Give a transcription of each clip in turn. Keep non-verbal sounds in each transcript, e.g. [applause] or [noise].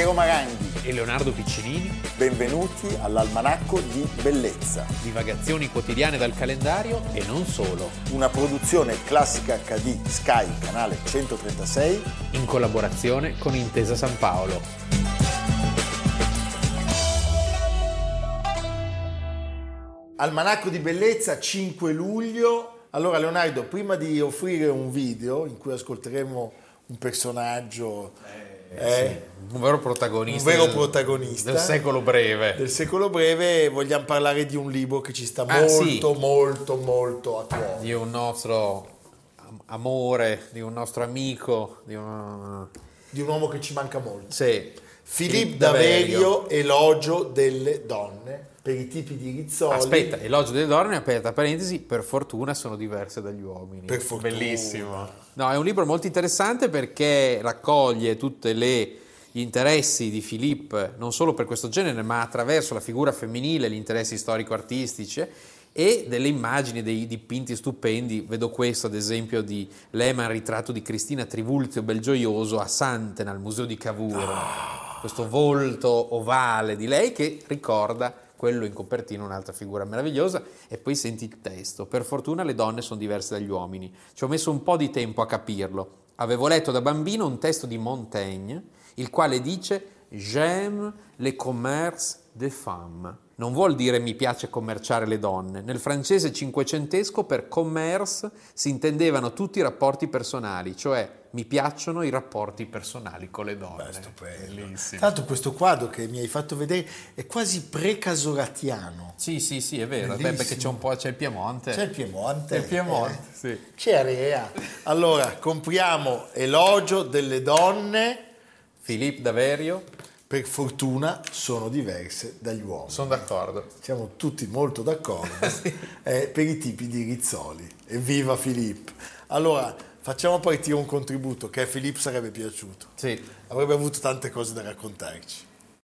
Piero Maranghi e Leonardo Piccinini. Benvenuti all'Almanacco di Bellezza. Divagazioni quotidiane dal calendario e non solo. Una produzione classica HD Sky, canale 136. In collaborazione con Intesa San Paolo. Almanacco di Bellezza, 5 luglio. Allora Leonardo, prima di offrire un video in cui ascolteremo un personaggio... Eh sì, un vero protagonista, un vero protagonista del, secolo breve. Del secolo breve vogliamo parlare di un libro che ci sta ah, molto, sì. molto, molto a cuore. Di un nostro amore, di un nostro amico, di, una... di un uomo che ci manca molto. Sì. Filippo Daverio, Elogio delle donne per i tipi di rizzoli. Aspetta, elogio delle donne, aperta parentesi, per fortuna sono diverse dagli uomini. Per fortuna. Bellissimo. No, è un libro molto interessante perché raccoglie tutti gli interessi di Philippe, non solo per questo genere, ma attraverso la figura femminile, gli interessi storico-artistici e delle immagini, dei dipinti stupendi. Vedo questo, ad esempio, di Lehmann, ritratto di Cristina Trivulzio Belgioioso a Santena, al museo di Cavour. Oh. Questo volto ovale di lei che ricorda quello in copertina un'altra figura meravigliosa e poi senti il testo. Per fortuna le donne sono diverse dagli uomini. Ci ho messo un po' di tempo a capirlo. Avevo letto da bambino un testo di Montaigne, il quale dice J'aime le commerce des femmes. Non vuol dire mi piace commerciare le donne. Nel francese cinquecentesco per commerce si intendevano tutti i rapporti personali, cioè mi piacciono i rapporti personali con le donne. Beh, stupendo. Tanto questo quadro che mi hai fatto vedere è quasi precasoratiano. Sì, sì, sì, è vero, Beh, perché c'è un po' c'è il Piemonte. C'è il Piemonte. C'è il Piemonte, eh. sì. C'è Area. Allora, compriamo Elogio delle donne. Filippo Daverio. Per fortuna sono diverse dagli uomini. Sono d'accordo. Siamo tutti molto d'accordo [laughs] sì. eh, per i tipi di rizzoli. Evviva Filippo. Allora, Facciamo partire un contributo che a Philippe sarebbe piaciuto. Sì. Avrebbe avuto tante cose da raccontarci.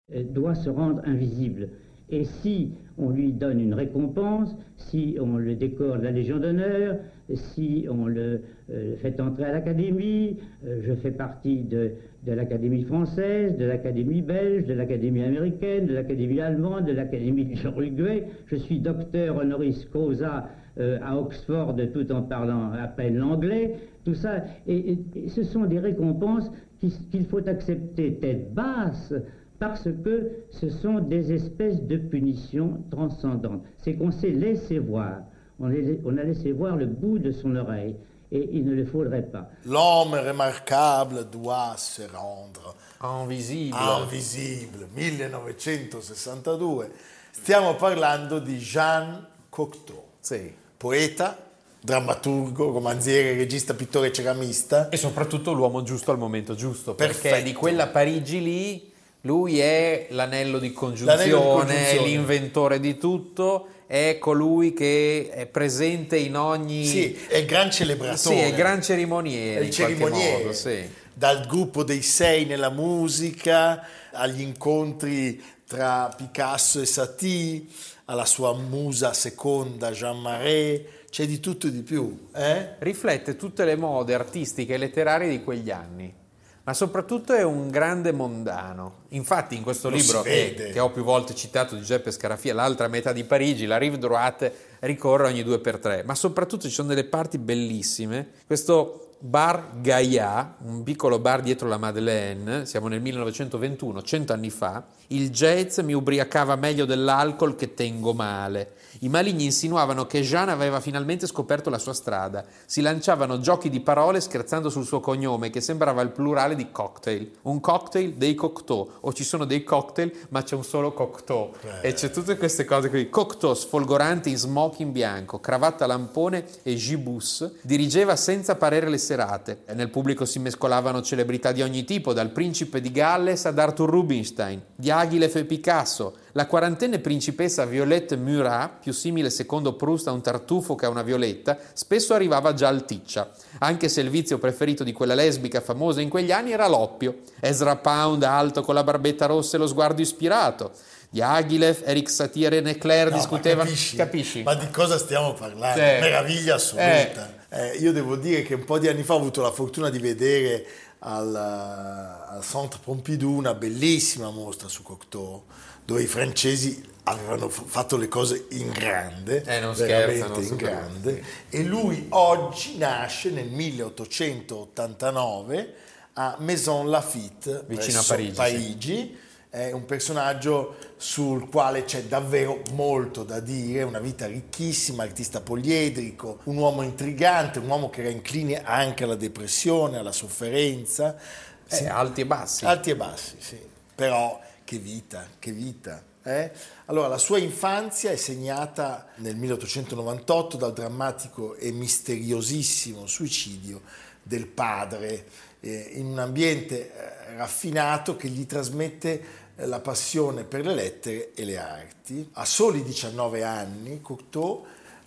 Doit se rendre invisible. Et si on lui donne une récompense, si on le décore de la Légion d'honneur, si on le euh, fait entrer à l'Académie, euh, je fais partie de, l'Académie française, de l'Académie belge, de l'Académie américaine, de l'Académie allemande, de l'Académie de Uruguay, je suis docteur honoris causa euh, à Oxford tout en parlant à peine l'anglais, tout ça, et, ce sont des récompenses qu'il faut accepter tête basse, parce que ce sont des espèces de punitions transcendantes. C'est qu'on s'est laissé voir, on, est, on a laissé voir le bout de son oreille, et il ne le faudrait pas. L'homme remarquable doit se rendre invisible. Invisible, 1962. Stiamo parlando di Jean Cocteau. Sì. Poeta, drammaturgo, romanziere, regista, pittore, ceramista. E soprattutto l'uomo giusto al momento giusto, Perfetto. perché di quella Parigi lì lui è l'anello di congiunzione, l'anello di congiunzione. è l'inventore di tutto, è colui che è presente in ogni... Sì, è il gran celebratore. Sì, è il gran cerimoniere. È il cerimoniere. Modo, sì. Dal gruppo dei sei nella musica, agli incontri tra Picasso e Satie, alla sua musa seconda Jean Marais, c'è di tutto e di più. Eh? Riflette tutte le mode artistiche e letterarie di quegli anni ma soprattutto è un grande mondano. Infatti in questo Lo libro che, che, ho più volte citato di Giuseppe Scarafia, L'altra metà di Parigi, la rive droite ricorre ogni due per tre, ma soprattutto ci sono delle parti bellissime. Questo Bar Gaia, un piccolo bar dietro la Madeleine, siamo nel 1921, cento anni fa, il jazz mi ubriacava meglio dell'alcol che tengo male. I maligni insinuavano che Jean aveva finalmente scoperto la sua strada. Si lanciavano giochi di parole scherzando sul suo cognome, che sembrava il plurale di cocktail. Un cocktail dei Cocteau, o ci sono dei cocktail, ma c'è un solo Cocteau. Eh. E c'è tutte queste cose qui. Cocteau, sfolgorante in smoking bianco, cravatta lampone e gibus, dirigeva senza parere le serate. E nel pubblico si mescolavano celebrità di ogni tipo, dal principe di Galles ad Arthur Rubinstein, di Aguilef e Picasso, la quarantenne principessa Violette Murat, più simile secondo Proust a un tartufo che a una violetta, spesso arrivava già alticcia, anche se il vizio preferito di quella lesbica famosa in quegli anni era l'oppio. Ezra Pound alto con la barbetta rossa e lo sguardo ispirato. Diaghilev, Eric Satie e René Clair no, discutevano. Ma capisci, capisci? Ma di cosa stiamo parlando? Sì. Meraviglia assoluta. Eh Eh, io devo dire che un po' di anni fa ho avuto la fortuna di vedere al, al Centre Pompidou una bellissima mostra su Cocteau, dove i francesi avevano fatto le cose in grande, eh, veramente in grande, e lui oggi nasce nel 1889 a Maison Lafitte, vicino a Parigi. Parigi sì è un personaggio sul quale c'è davvero molto da dire, una vita ricchissima, artista poliedrico, un uomo intrigante, un uomo che era incline anche alla depressione, alla sofferenza. Sì, eh, alti e bassi. Alti e bassi, sì. Però che vita, che vita. Eh? Allora, la sua infanzia è segnata nel 1898 dal drammatico e misteriosissimo suicidio del padre eh, in un ambiente eh, raffinato che gli trasmette la passione per le lettere e le arti. A soli 19 anni Cocteau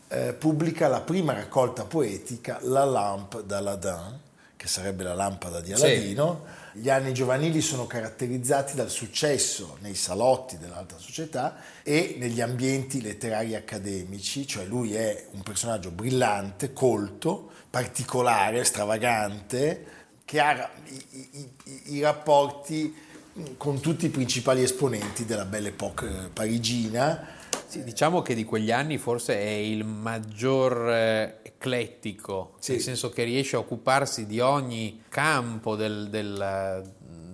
eh, pubblica la prima raccolta poetica La Lampe d'Aladin, che sarebbe la lampada di Aladino. Sì. Gli anni giovanili sono caratterizzati dal successo nei salotti dell'alta società e negli ambienti letterari accademici, cioè lui è un personaggio brillante, colto, particolare, stravagante, che ha i, i, i rapporti con tutti i principali esponenti della Belle Époque eh, parigina. Sì, diciamo che di quegli anni forse è il maggior eh, eclettico, sì. nel senso che riesce a occuparsi di ogni campo del, del,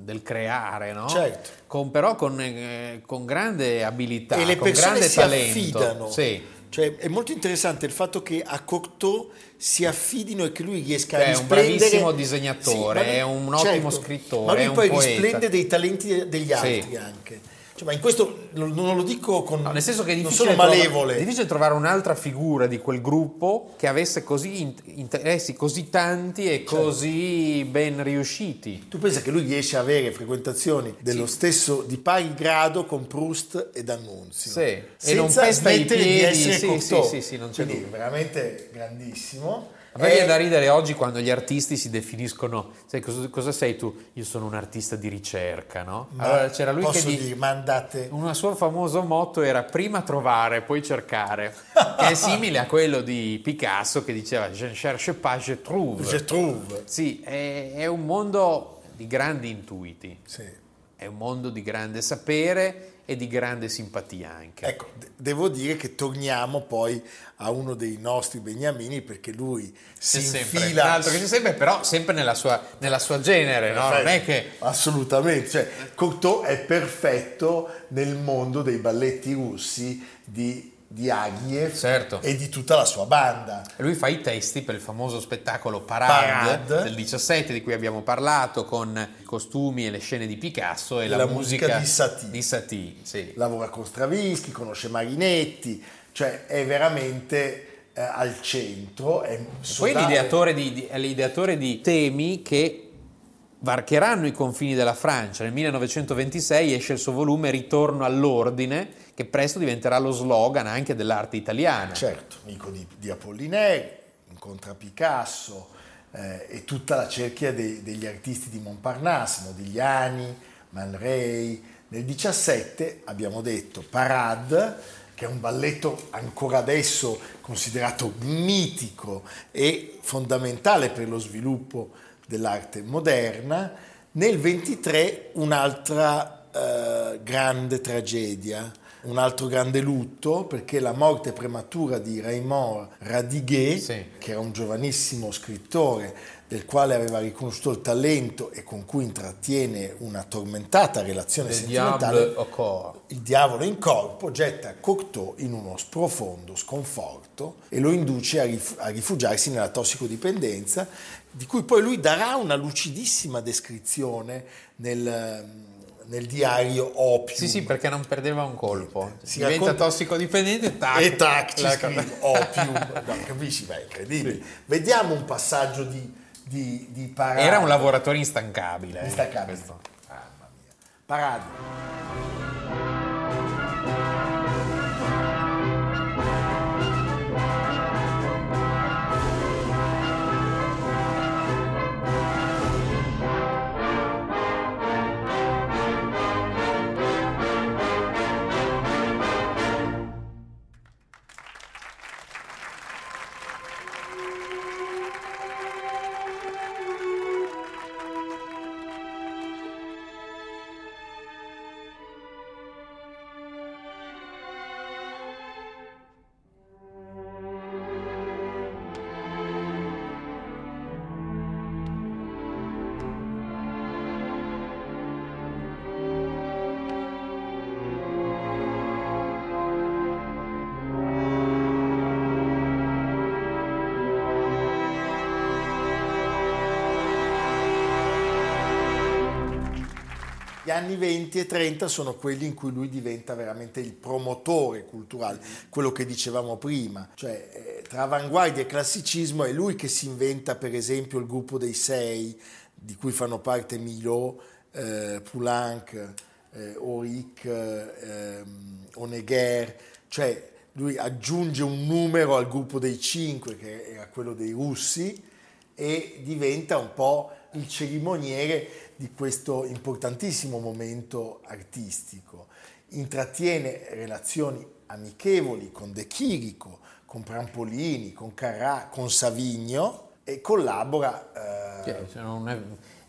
del creare, no? certo. con, però con, eh, con, grande abilità, e le con grande si talento. Affidano. Sì. Cioè, è molto interessante il fatto che a Cocteau si affidino e che lui riesca Beh, a risplendere... È un bravissimo disegnatore, sì, lui, è un ottimo certo, scrittore, Ma lui poi risplende dei talenti degli altri sì. anche. Cioè, ma in questo non lo dico con. No, nel senso che è difficile, non sono malevole. è difficile trovare un'altra figura di quel gruppo che avesse così interessi così tanti e certo. così ben riusciti. Tu pensa che lui riesce a avere frequentazioni dello sì. stesso di pari grado con Proust ed Annunzio. Sì. E non pesta i piedi. di essere sì, sì, sì, sì, non c'è Quindi, dubbio. veramente grandissimo. A me viene da ridere oggi quando gli artisti si definiscono, sai cosa, cosa, sei tu? Io sono un artista di ricerca, no? Allora c'era lui che dire, di, mandate... un suo famoso motto era prima trovare, poi cercare, [laughs] che è simile a quello di Picasso che diceva je ne cherche pas, je trouve. Je trouve. Sì, è, è un mondo di grandi intuiti. Sì. È un mondo di grande sapere e di grande simpatia anche. Ecco, devo dire che torniamo poi a uno dei nostri beniamini perché lui si c'è infila... Sempre, altro che c'è sempre, però sempre nella sua, nella sua genere, no? Non è che... Assolutamente, cioè Cocteau è perfetto nel mondo dei balletti russi di di Agniev certo. e di tutta la sua banda. Lui fa i testi per il famoso spettacolo Parade, Parade, del 17 di cui abbiamo parlato con i costumi e le scene di Picasso e, la, la, musica, musica di Satie. Di Satie sì. Lavora con Stravinsky, conosce Marinetti, cioè è veramente eh, al centro. È Poi l'ideatore di, di, è l'ideatore di temi che varcheranno i confini della Francia. Nel 1926 esce il suo volume Ritorno all'ordine, che presto diventerà lo slogan anche dell'arte italiana. Certo, amico di, di Apollinari, incontra Picasso eh, e tutta la cerchia de, degli artisti di Montparnasse, Modigliani, Man Ray. Nel 17 abbiamo detto Parade, che è un balletto ancora adesso considerato mitico e fondamentale per lo sviluppo dell'arte moderna, nel 23 un'altra eh, grande tragedia, un altro grande lutto perché la morte prematura di Raymond Radiguet, sì. che era un giovanissimo scrittore del quale aveva riconosciuto il talento e con cui intrattiene una tormentata relazione il sentimentale, diavolo il diavolo in corpo getta Cocteau in uno profondo sconforto e lo induce a, rif- a rifugiarsi nella tossicodipendenza, di cui poi lui darà una lucidissima descrizione nel nel diario Opium. Sì, sì, perché non perdeva un colpo. Si Diventa racconta... tossicodipendente tac, e tac, ci scrive Opium. No, capisci? Beh, incredibile. Sì. Vediamo un passaggio di, di, di Parade. Era un lavoratore instancabile. Eh, instancabile. Eh, Mamma mia. Parade. Anni 20 e 30 sono quelli in cui lui diventa veramente il promotore culturale, quello che dicevamo prima, cioè eh, tra avanguardia e classicismo è lui che si inventa per esempio il gruppo dei sei, di cui fanno parte Milo, eh, Poulenc, eh, Auric, eh, Honegger, cioè lui aggiunge un numero al gruppo dei cinque, che era quello dei russi, e diventa un po' il cerimoniere di questo importantissimo momento artistico. Intrattiene relazioni amichevoli con De Chirico, con Prampolini, con Carrà, con Savigno e collabora... Eh, cioè,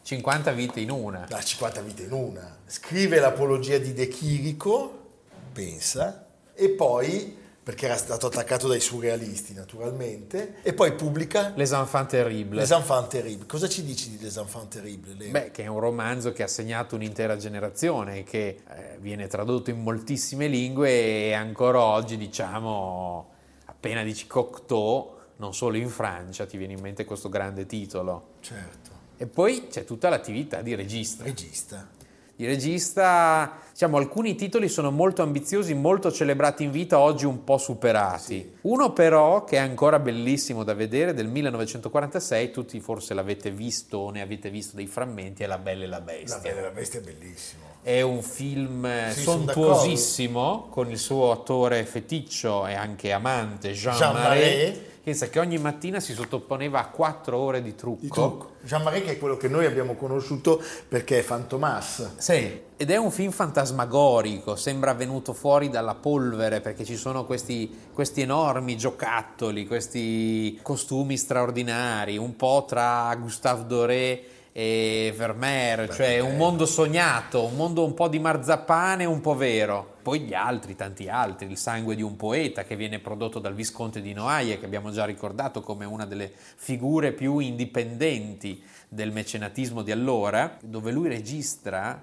50 vite in una. Da 50 vite in una. Scrive l'apologia di De Chirico, pensa, e poi perché era stato attaccato dai surrealisti naturalmente, e poi pubblica Les Enfants Terribles. Les Enfants Terribles. Cosa ci dici di Les Enfants Terribles? Leo? Beh, che è un romanzo che ha segnato un'intera generazione, che eh, viene tradotto in moltissime lingue e ancora oggi, diciamo, appena dici Cocteau, non solo in Francia ti viene in mente questo grande titolo. Certo. E poi c'è tutta l'attività di regista. Regista di regista, diciamo, alcuni titoli sono molto ambiziosi, molto celebrati in vita, oggi un po' superati. Sì. Uno però, che è ancora bellissimo da vedere, del 1946, tutti forse l'avete visto o ne avete visto dei frammenti, è La Bella e la Bestia. La Bella e la Bestia è bellissimo. È un film sì, sontuosissimo, con il suo attore feticcio e anche amante, Jean, Jean Marais. Marais Pensa che ogni mattina si sottoponeva a quattro ore di trucco. Di trucco. Jean-Marie che è quello che noi abbiamo conosciuto perché è Fantomas. Sì, ed è un film fantasmagorico, sembra venuto fuori dalla polvere perché ci sono questi, questi enormi giocattoli, questi costumi straordinari, un po' tra Gustave Doré e Vermeer, cioè un mondo sognato, un mondo un po' di marzapane, un po' vero. Poi gli altri, tanti altri, il sangue di un poeta che viene prodotto dal Visconte di Noailles, che abbiamo già ricordato come una delle figure più indipendenti del mecenatismo di allora, dove lui registra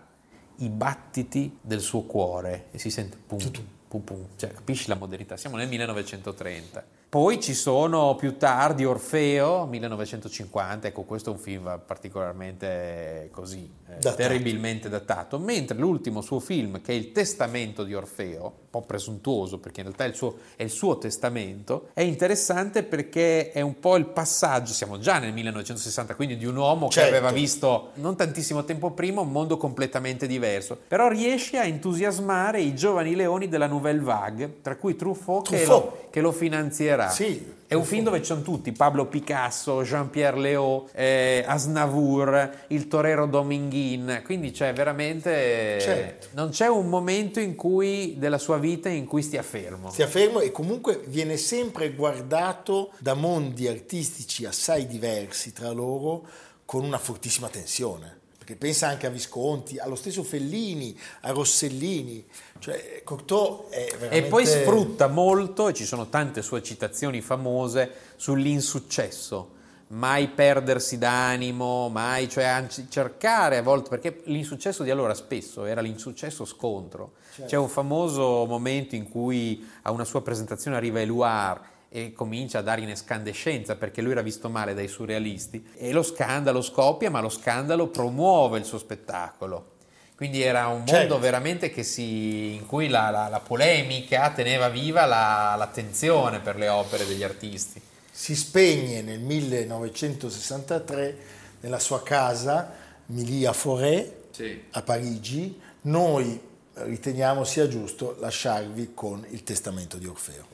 i battiti del suo cuore e si sente pum, pum, pum, cioè capisci la modernità, siamo nel 1930 poi ci sono più tardi Orfeo, 1950, ecco questo è un film particolarmente così, eh, datato. terribilmente datato, mentre l'ultimo suo film, che è Il testamento di Orfeo, un po' presuntuoso perché in realtà è il, suo, è il suo testamento, è interessante perché è un po' il passaggio, siamo già nel 1960, quindi di un uomo certo. che aveva visto non tantissimo tempo prima un mondo completamente diverso, però riesce a entusiasmare i giovani leoni della Nouvelle Vague, tra cui Truffaut, Truffaut. Che, lo, che lo finanzierà. Sì. È un film dove ci sono tutti, Pablo Picasso, Jean-Pierre Léaud, eh, Asnavour, il torero Dominguin, quindi c'è veramente... Certo. Non c'è un momento in cui, della sua vita in cui stia fermo. Stia fermo e comunque viene sempre guardato da mondi artistici assai diversi tra loro con una fortissima tensione perché pensa anche a Visconti, allo stesso Fellini, a Rossellini, cioè Cocteau è veramente... E poi sfrutta molto, e ci sono tante sue citazioni famose, sull'insuccesso, mai perdersi d'animo, mai, cioè anzi cercare a volte, perché l'insuccesso di allora spesso era l'insuccesso scontro. Certo. C'è un famoso momento in cui a una sua presentazione arriva Eluard e comincia a dare in escandescenza perché lui era visto male dai surrealisti e lo scandalo scoppia ma lo scandalo promuove il suo spettacolo quindi era un mondo certo. veramente si, in cui la, la, la, polemica teneva viva la, l'attenzione per le opere degli artisti si spegne nel 1963 nella sua casa Milia Forêt sì. a Parigi noi riteniamo sia giusto lasciarvi con il testamento di Orfeo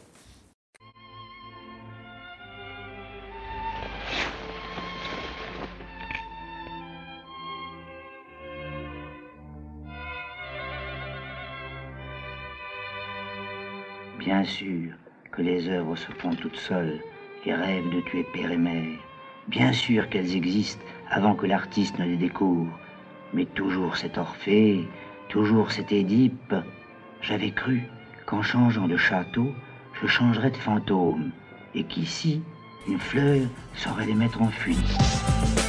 Bien sûr que les œuvres se font toutes seules et rêvent de tuer père et mère. Bien sûr qu'elles existent avant que l'artiste ne les découvre. Mais toujours cet Orphée, toujours cet Édipe. J'avais cru qu'en changeant de château, je changerais de fantôme, et qu'ici, une fleur saurait les mettre en fuite.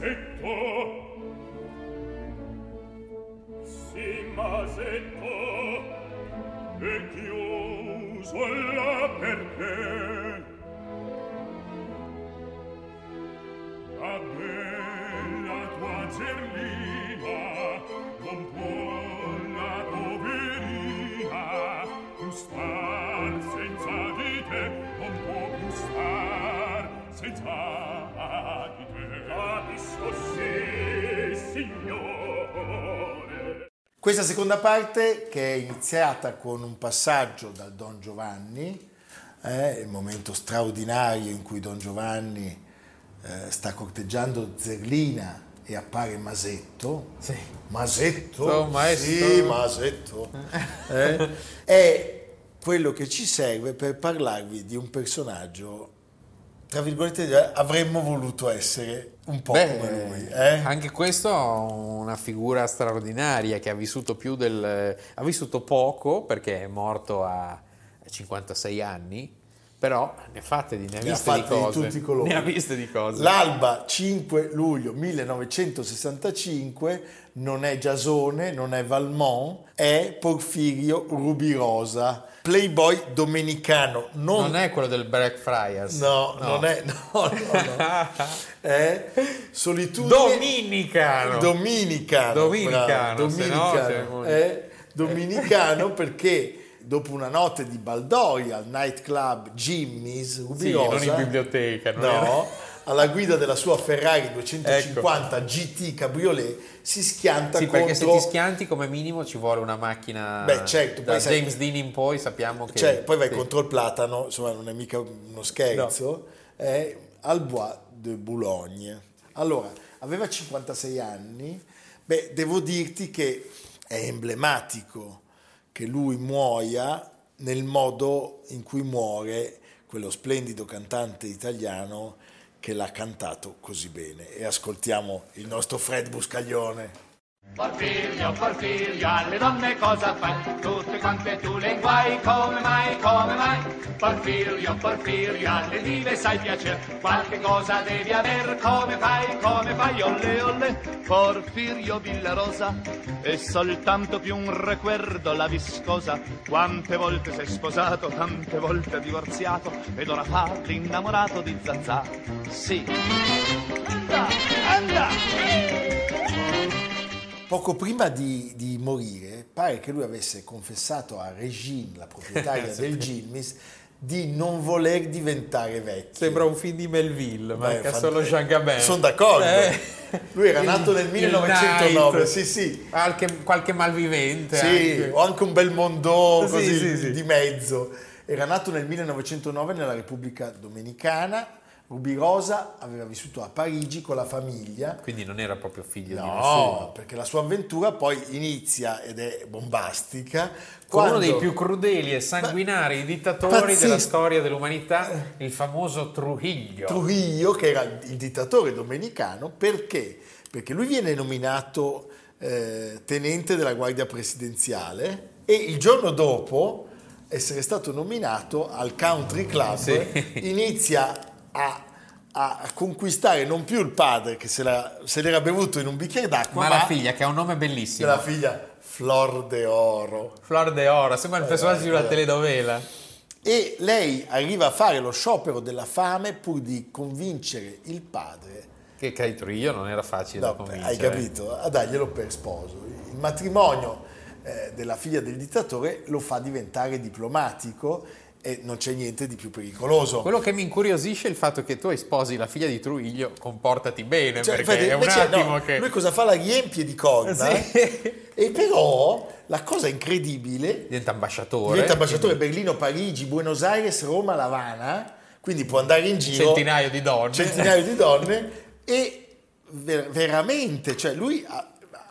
Hey! Questa seconda parte che è iniziata con un passaggio dal Don Giovanni, eh, il momento straordinario in cui Don Giovanni eh, sta corteggiando Zerlina e appare Masetto. Sì. Masetto? So, maestro. Sì, Masetto. Eh, [laughs] è quello che ci serve per parlarvi di un personaggio tra virgolette, avremmo voluto essere un po' Beh, come lui. Eh? Anche questo è una figura straordinaria che ha vissuto più del... ha vissuto poco perché è morto a 56 anni, però ne ha fatte di, ne ha viste di cose. Di tutti colori. Ne ha viste di cose. L'alba 5 luglio 1965 non è Giasone, non è Valmont, è Porfirio Rubirosa Playboy domenicano. Non, non è quello del Blackfriars. No, no, non è. No, no, no. è [laughs] solitudine. Dominicano. Dominicano. Dominicano. Dominicano. No, è dominicano perché dopo una notte di Baldoria al nightclub Jimmy's Rubirosa. Sì, non in biblioteca. no. Era alla guida della sua Ferrari 250 ecco. GT Cabriolet si schianta sì, contro... perché se ti schianti come minimo ci vuole una macchina Beh, certo, da James sai... Dean in poi sappiamo che... Cioè, poi vai sì. contro il platano, insomma non è mica uno scherzo, no. è al Bois de Boulogne. Allora, aveva 56 anni, beh, devo dirti che è emblematico che lui muoia nel modo in cui muore quello splendido cantante italiano che l'ha cantato così bene e ascoltiamo il nostro Fred Buscaglione. Porfirio, Porfirio, alle donne cosa fai? Tutte quante tu le guai, come mai, come mai? Porfirio, Porfirio, alle dive sai piacere, qualche cosa devi aver, come fai, come fai, olle, olle? Porfirio Villarosa, è soltanto più un recuerdo la viscosa, quante volte sei sposato, tante volte divorziato, ed ora fa l'innamorato di Zazà, sì. Anda, anda! Poco prima di, di, morire, pare che lui avesse confessato a Regine, la proprietaria del Gilmis, di non voler diventare vecchio. Sembra un film di Melville, manca Beh, solo Jean Gabin. Sono d'accordo. Eh. Lui era nato nel 1909, sì, sì. Qualche, qualche malvivente. Sì, anche. o anche un bel mondo così sì, sì, di mezzo. Era nato nel 1909 nella Repubblica Dominicana Rubirosa aveva vissuto a Parigi con la famiglia. Quindi non era proprio figlio no, di nessuno. No, perché la sua avventura poi inizia ed è bombastica. Con uno dei più crudeli e sanguinari Beh, dittatori pazzesco. della storia dell'umanità, il famoso Trujillo. Trujillo, che era il dittatore domenicano, perché? Perché lui viene nominato eh, tenente della Guardia Presidenziale e il giorno dopo essere stato nominato al Country Club sì. inizia a, a, conquistare non più il padre che se, la, se l'era bevuto in un bicchiere d'acqua, ma, ma la figlia che ha un nome bellissimo. La figlia Flor de Oro. Flor de Oro, sembra il personaggio di una telenovela. E lei arriva a fare lo sciopero della fame pur di convincere il padre. Che Caitrillo non era facile no, da convincere. Hai capito? A darglielo per sposo. Il matrimonio eh, della figlia del dittatore lo fa diventare diplomatico e non c'è niente di più pericoloso. Quello che mi incuriosisce è il fatto che tu sposi la figlia di Truiglio, comportati bene, cioè, perché è un attimo no, che... Lui cosa fa? La riempie di corda, sì. e però la cosa incredibile... Diventa ambasciatore. Diventa ambasciatore quindi... Berlino, Parigi, Buenos Aires, Roma, Lavana, quindi può andare in giro... Centinaio di donne. Centinaio di donne, e ver- veramente, cioè lui...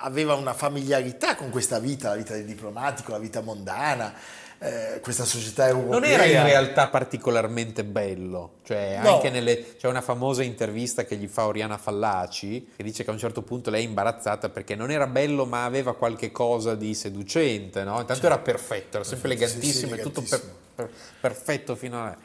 Aveva una familiarità con questa vita, la vita del diplomatico, la vita mondana, eh, questa società europea. Non era in realtà particolarmente bello, cioè no. anche nelle, c'è una famosa intervista che gli fa Oriana Fallaci che dice che a un certo punto lei è imbarazzata perché non era bello ma aveva qualche cosa di seducente, no? intanto cioè, era perfetto, era sempre elegantissimo, sì, sì, tutto per, per, perfetto fino a...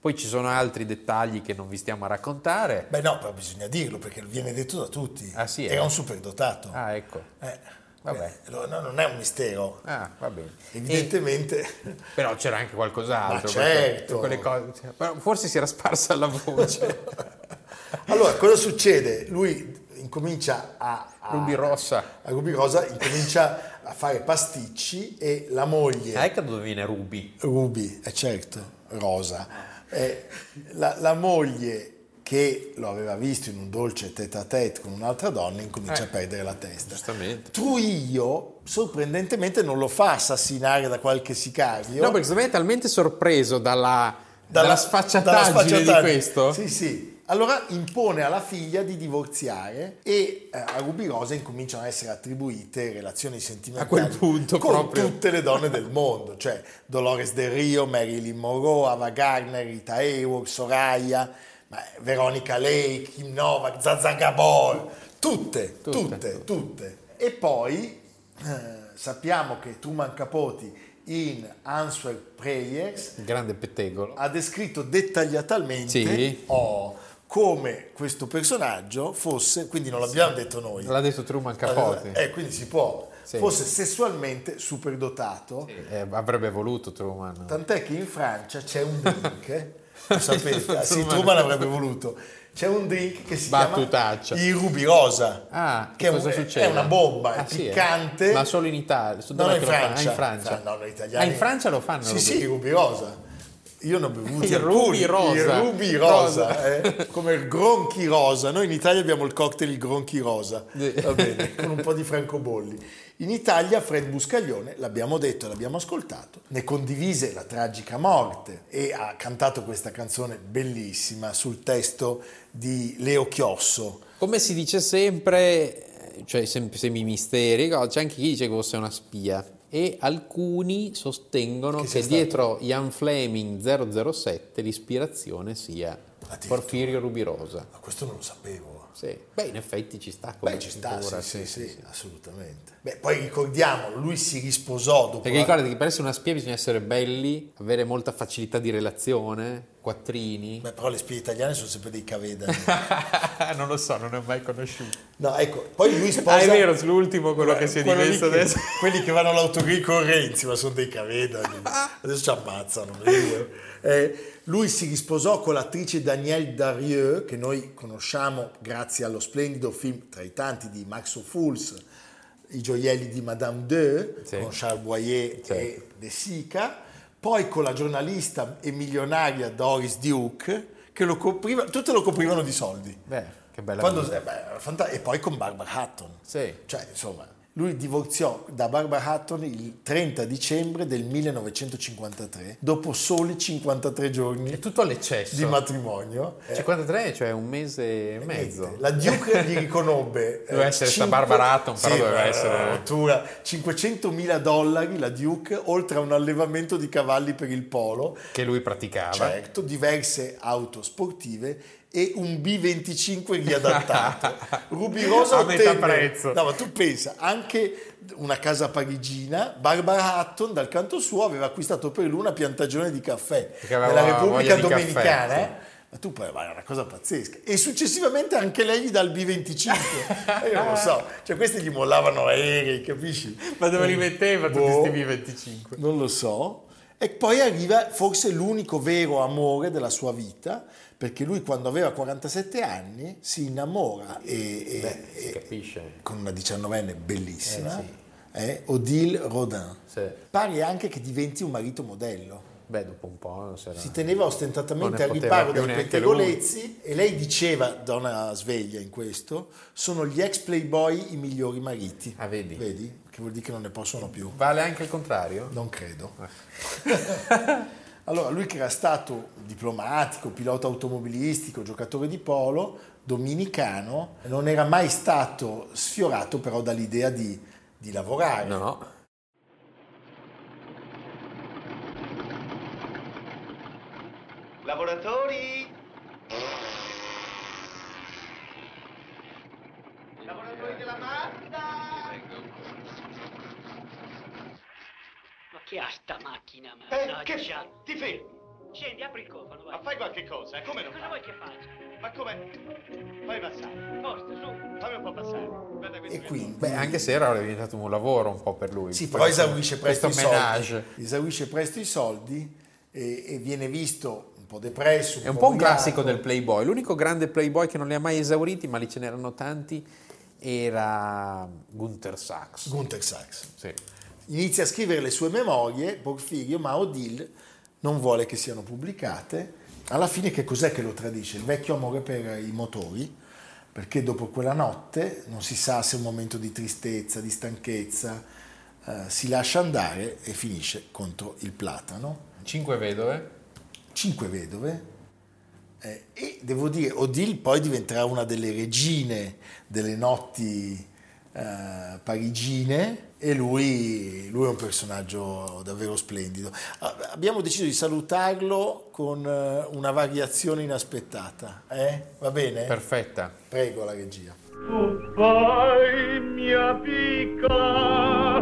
Poi ci sono altri dettagli che non vi stiamo a raccontare. Beh no, però bisogna dirlo perché viene detto da tutti. Ah, sì, Era eh? un superdotato. Ah, ecco. Eh, Vabbè. eh, no, non è un mistero. Ah, va bene. Evidentemente... E- però c'era anche qualcos'altro. Certo. quelle cose- però forse si era sparsa la voce. [laughs] Allora, cosa succede? Lui incomincia a... a Ruby Rossa. A Ruby Rosa incomincia a fare pasticci e la moglie... Ah, ecco dove viene Ruby. Ruby, è certo, Rosa. Eh, la, la moglie che lo aveva visto in un dolce tête à tête con un'altra donna incomincia Eh, a perdere la testa. giustamente. Trujillo, sorprendentemente, non lo fa assassinare da qualche sicario. No, perché secondo me è talmente sorpreso dalla, dalla- dalla sfacciataggine dalla di questo. Sì, sì. Allora impone alla figlia di divorziare e eh, a Ruby Rosa incominciano a essere attribuite relazioni sentimentali A quel punto con proprio. tutte le donne del mondo, cioè Dolores Del Rio, Marilyn Monroe, Ava Gardner, Rita Hayworth, Soraya, Veronica Lake, Kim Novak, Zaza Gabor, tutte, Tutte. tutte, tutte. E poi eh, sappiamo che Truman Capote in Answer Prayers Grande pettegolo. ha descritto dettagliatamente Sì. oh, come questo personaggio fosse, quindi non l'abbiamo detto noi, L'ha detto Truman Capote. eh, quindi si può, Sì. fosse sessualmente superdotato, Eh, avrebbe voluto Truman. tant'è che in Francia c'è un drink, [laughs] lo sapete, ah, sì, Truman. Truman avrebbe voluto, c'è un drink che si Battutaccia. chiama il ruby rosa, Ah, che è, cosa un- succede? è una bomba, Ah, è sì, eh. Ma solo in Italia. No, in che? Francia. Ah, in Francia. No, no. Ah, in Francia lo fanno. Sì, Ruby. sì, ruby rosa. Io ne ho bevuti Il alcuni. ruby rosa. Il ruby rosa, Rosa. eh, come il gronchi rosa. Noi in Italia abbiamo il cocktail il gronchi rosa, va bene, con un po' di francobolli. In Italia Fred Buscaglione, l'abbiamo detto e l'abbiamo ascoltato, ne condivise la tragica morte e ha cantato questa canzone bellissima sul testo di Leo Chiosso. Come si dice sempre, cioè sem- semi-misteri, c'è anche chi dice che fosse una spia. E alcuni sostengono Che che, stato- dietro Ian Fleming 007 l'ispirazione sia. Porfirio Rubirosa. Ma questo non lo sapevo. Sì. Beh, in effetti ci sta. come Beh, ci sta, figura, sì, sì, sì, assolutamente. Beh, poi ricordiamolo, lui si risposò dopo Perché la- ricordati che per essere una spia bisogna essere belli, avere molta facilità di relazione, quattrini. Beh, però le spie italiane sono sempre dei cavedani. [laughs] non lo so, non ne ho mai conosciuto. No, ecco, poi lui sposa... Ah, è vero, l'ultimo quello che si è dimesso che- adesso. Quelli che vanno all'autogrill con Renzi, ma sono dei cavedani. [laughs] Adesso ci ammazzano. Eh, lui si risposò con l'attrice Danielle Darieux, che noi conosciamo grazie allo splendido film, tra i tanti, di Max Ophuls, I gioielli di Madame Deux, Sì. con Charles Boyer Sì. e De Sica, poi con la giornalista e milionaria Doris Duke, che lo copriva, tutte lo coprivano di soldi. Beh, che bella Quando- eh, beh, fanta- e poi con Barbara Hutton. Sì. Cioè, insomma, lui divorziò da Barbara Hutton il 30 dicembre del 1953, dopo soli 53 giorni È tutto all'eccesso. di matrimonio. Eh, 53, cioè un mese e mezzo. La Duke gli riconobbe. [laughs] Doveva essere sta Barbara Hutton, però doveva eh, essere- addirittura 500 mila dollari la Duke, oltre a un allevamento di cavalli per il polo, Che lui praticava. certo, diverse auto sportive e un B25 riadattato. [laughs] Ruby Rosa A metà ottenne- prezzo. No, ma tu pensa, anche una casa parigina, Barbara Hutton dal canto suo aveva acquistato per lui una piantagione di caffè voglia Repubblica Dominicana. caffè, eh? Ma tu poi vai, è una cosa pazzesca. E successivamente anche lei gli dà il B25. E io non lo so, cioè questi gli mollavano aerei, capisci? Ma dove li metteva tutti Boh. questi B25? Non lo so. E poi arriva forse l'unico vero amore della sua vita, perché lui quando aveva 47 anni si innamora e, e- Beh, si e- capisce. con una diciannovenne bellissima, Eh, sì. eh, Odile Rodin. Sì. Pare anche che diventi un marito modello. Beh, dopo un po' non si. Si teneva ostentatamente al riparo dai pettegolezzi e lei diceva, donna sveglia in questo, sono gli ex playboy i migliori mariti. Ah, vedi? Vedi? Che vuol dire che non ne possono più. Vale anche il contrario? Non credo. Eh. [laughs] allora, lui che era stato diplomatico, pilota automobilistico, giocatore di polo, dominicano, non era mai stato sfiorato però dall'idea di, di lavorare. No. Lavoratori! Lavoratori della Mazda! Ma che ha sta macchina, Eh, mannaggia? che? Ti fermi! Scendi, apri il cofano, vai. Ma fai qualche cosa, eh? come non Cosa fai? vuoi che faccia? Ma come? Fai passare. Forza, su. Fammi un po' passare. E quindi... Beh, anche se era diventato un lavoro un po' per lui. Sì, però esaurisce presto questo i menage. soldi. Esaurisce presto i soldi e, e viene visto un po' depresso. È un po' po' un classico del Playboy. L'unico grande Playboy che non li ha mai esauriti, ma lì ce n'erano tanti, era Gunther Sachs. Gunther Sachs. Sì. Inizia a scrivere le sue memorie, Porfirio, ma Odile non vuole che siano pubblicate. Alla fine che cos'è che lo tradisce? Il vecchio amore per i motori, perché dopo quella notte non si sa se è un momento di tristezza, di stanchezza, eh, si lascia andare e finisce contro il platano. Cinque vedove. cinque vedove eh, e devo dire Odile poi diventerà una delle regine delle notti eh, parigine e lui, lui è un personaggio davvero splendido. Ah, Abbiamo deciso di salutarlo con eh, una variazione inaspettata, eh? va bene? Perfetta. Prego la regia. Tu fai mia piccola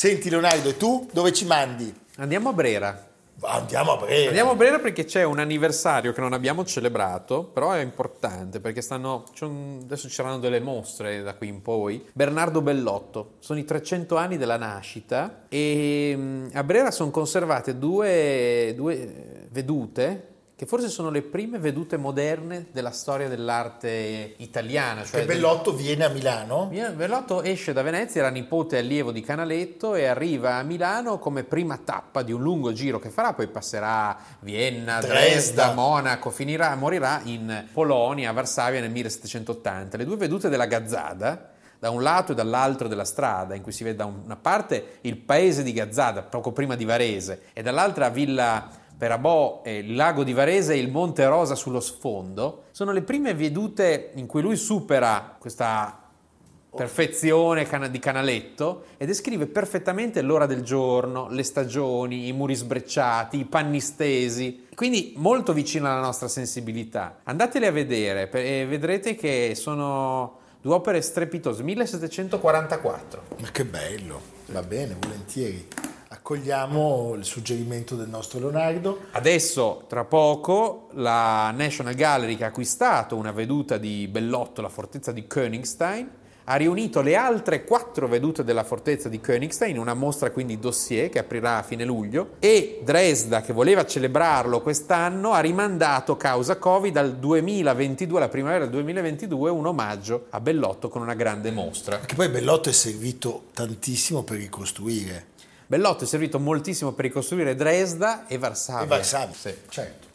Senti Leonardo, e tu dove ci mandi? Andiamo a Brera. Andiamo a breve. Andiamo a Brera perché c'è un anniversario che non abbiamo celebrato, però è importante perché stanno, un- adesso ci saranno delle mostre da qui in poi. Bernardo Bellotto, sono i 300 anni della nascita e mm, a Brera sono conservate due, due eh, vedute che forse sono le prime vedute moderne della storia dell'arte italiana. Cioè Che del- Bellotto viene a Milano? Bellotto esce da Venezia, era nipote allievo di Canaletto e arriva a Milano come prima tappa di un lungo giro che farà, poi passerà a Vienna, Dresda. Dresda, Monaco, finirà, morirà in Polonia, a Varsavia nel 1780. Le due vedute della Gazzada, da un lato e dall'altro della strada, in cui si vede da una parte il paese di Gazzada, poco prima di Varese, e dall'altra Villa Perabò, e il lago di Varese e il Monte Rosa sullo sfondo, sono le prime vedute in cui lui supera questa perfezione di Canaletto e descrive perfettamente l'ora del giorno, le stagioni, i muri sbrecciati, i panni stesi, quindi molto vicino alla nostra sensibilità. Andatele a vedere per- e vedrete che sono due opere strepitose, 1744. Ma che bello, va bene, volentieri. Accogliamo il suggerimento del nostro Leonardo. Adesso, tra poco, la National Gallery che ha acquistato una veduta di Bellotto, la fortezza di Königstein, ha riunito le altre quattro vedute della fortezza di Königstein in una mostra quindi dossier che aprirà a fine luglio e Dresda, che voleva celebrarlo quest'anno, ha rimandato causa Covid al 2022, alla primavera del 2022, un omaggio a Bellotto con una grande mostra. Perché poi Bellotto è servito tantissimo per ricostruire. Bellotto è servito moltissimo per ricostruire Dresda e Varsavia. E Varsavia, Sì. certo.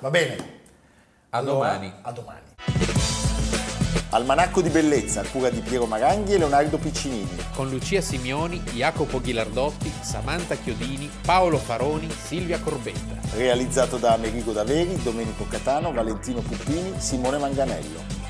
Va bene. A Allora, domani. A domani. Almanacco di bellezza, a cura di Piero Maranghi e Leonardo Piccinini. con Lucia Simioni, Jacopo Ghilardotti, Samantha Chiodini, Paolo Faroni, Silvia Corbetta. Realizzato da Amerigo Daveri, Domenico Catano, Valentino Puppini, Simone Manganello.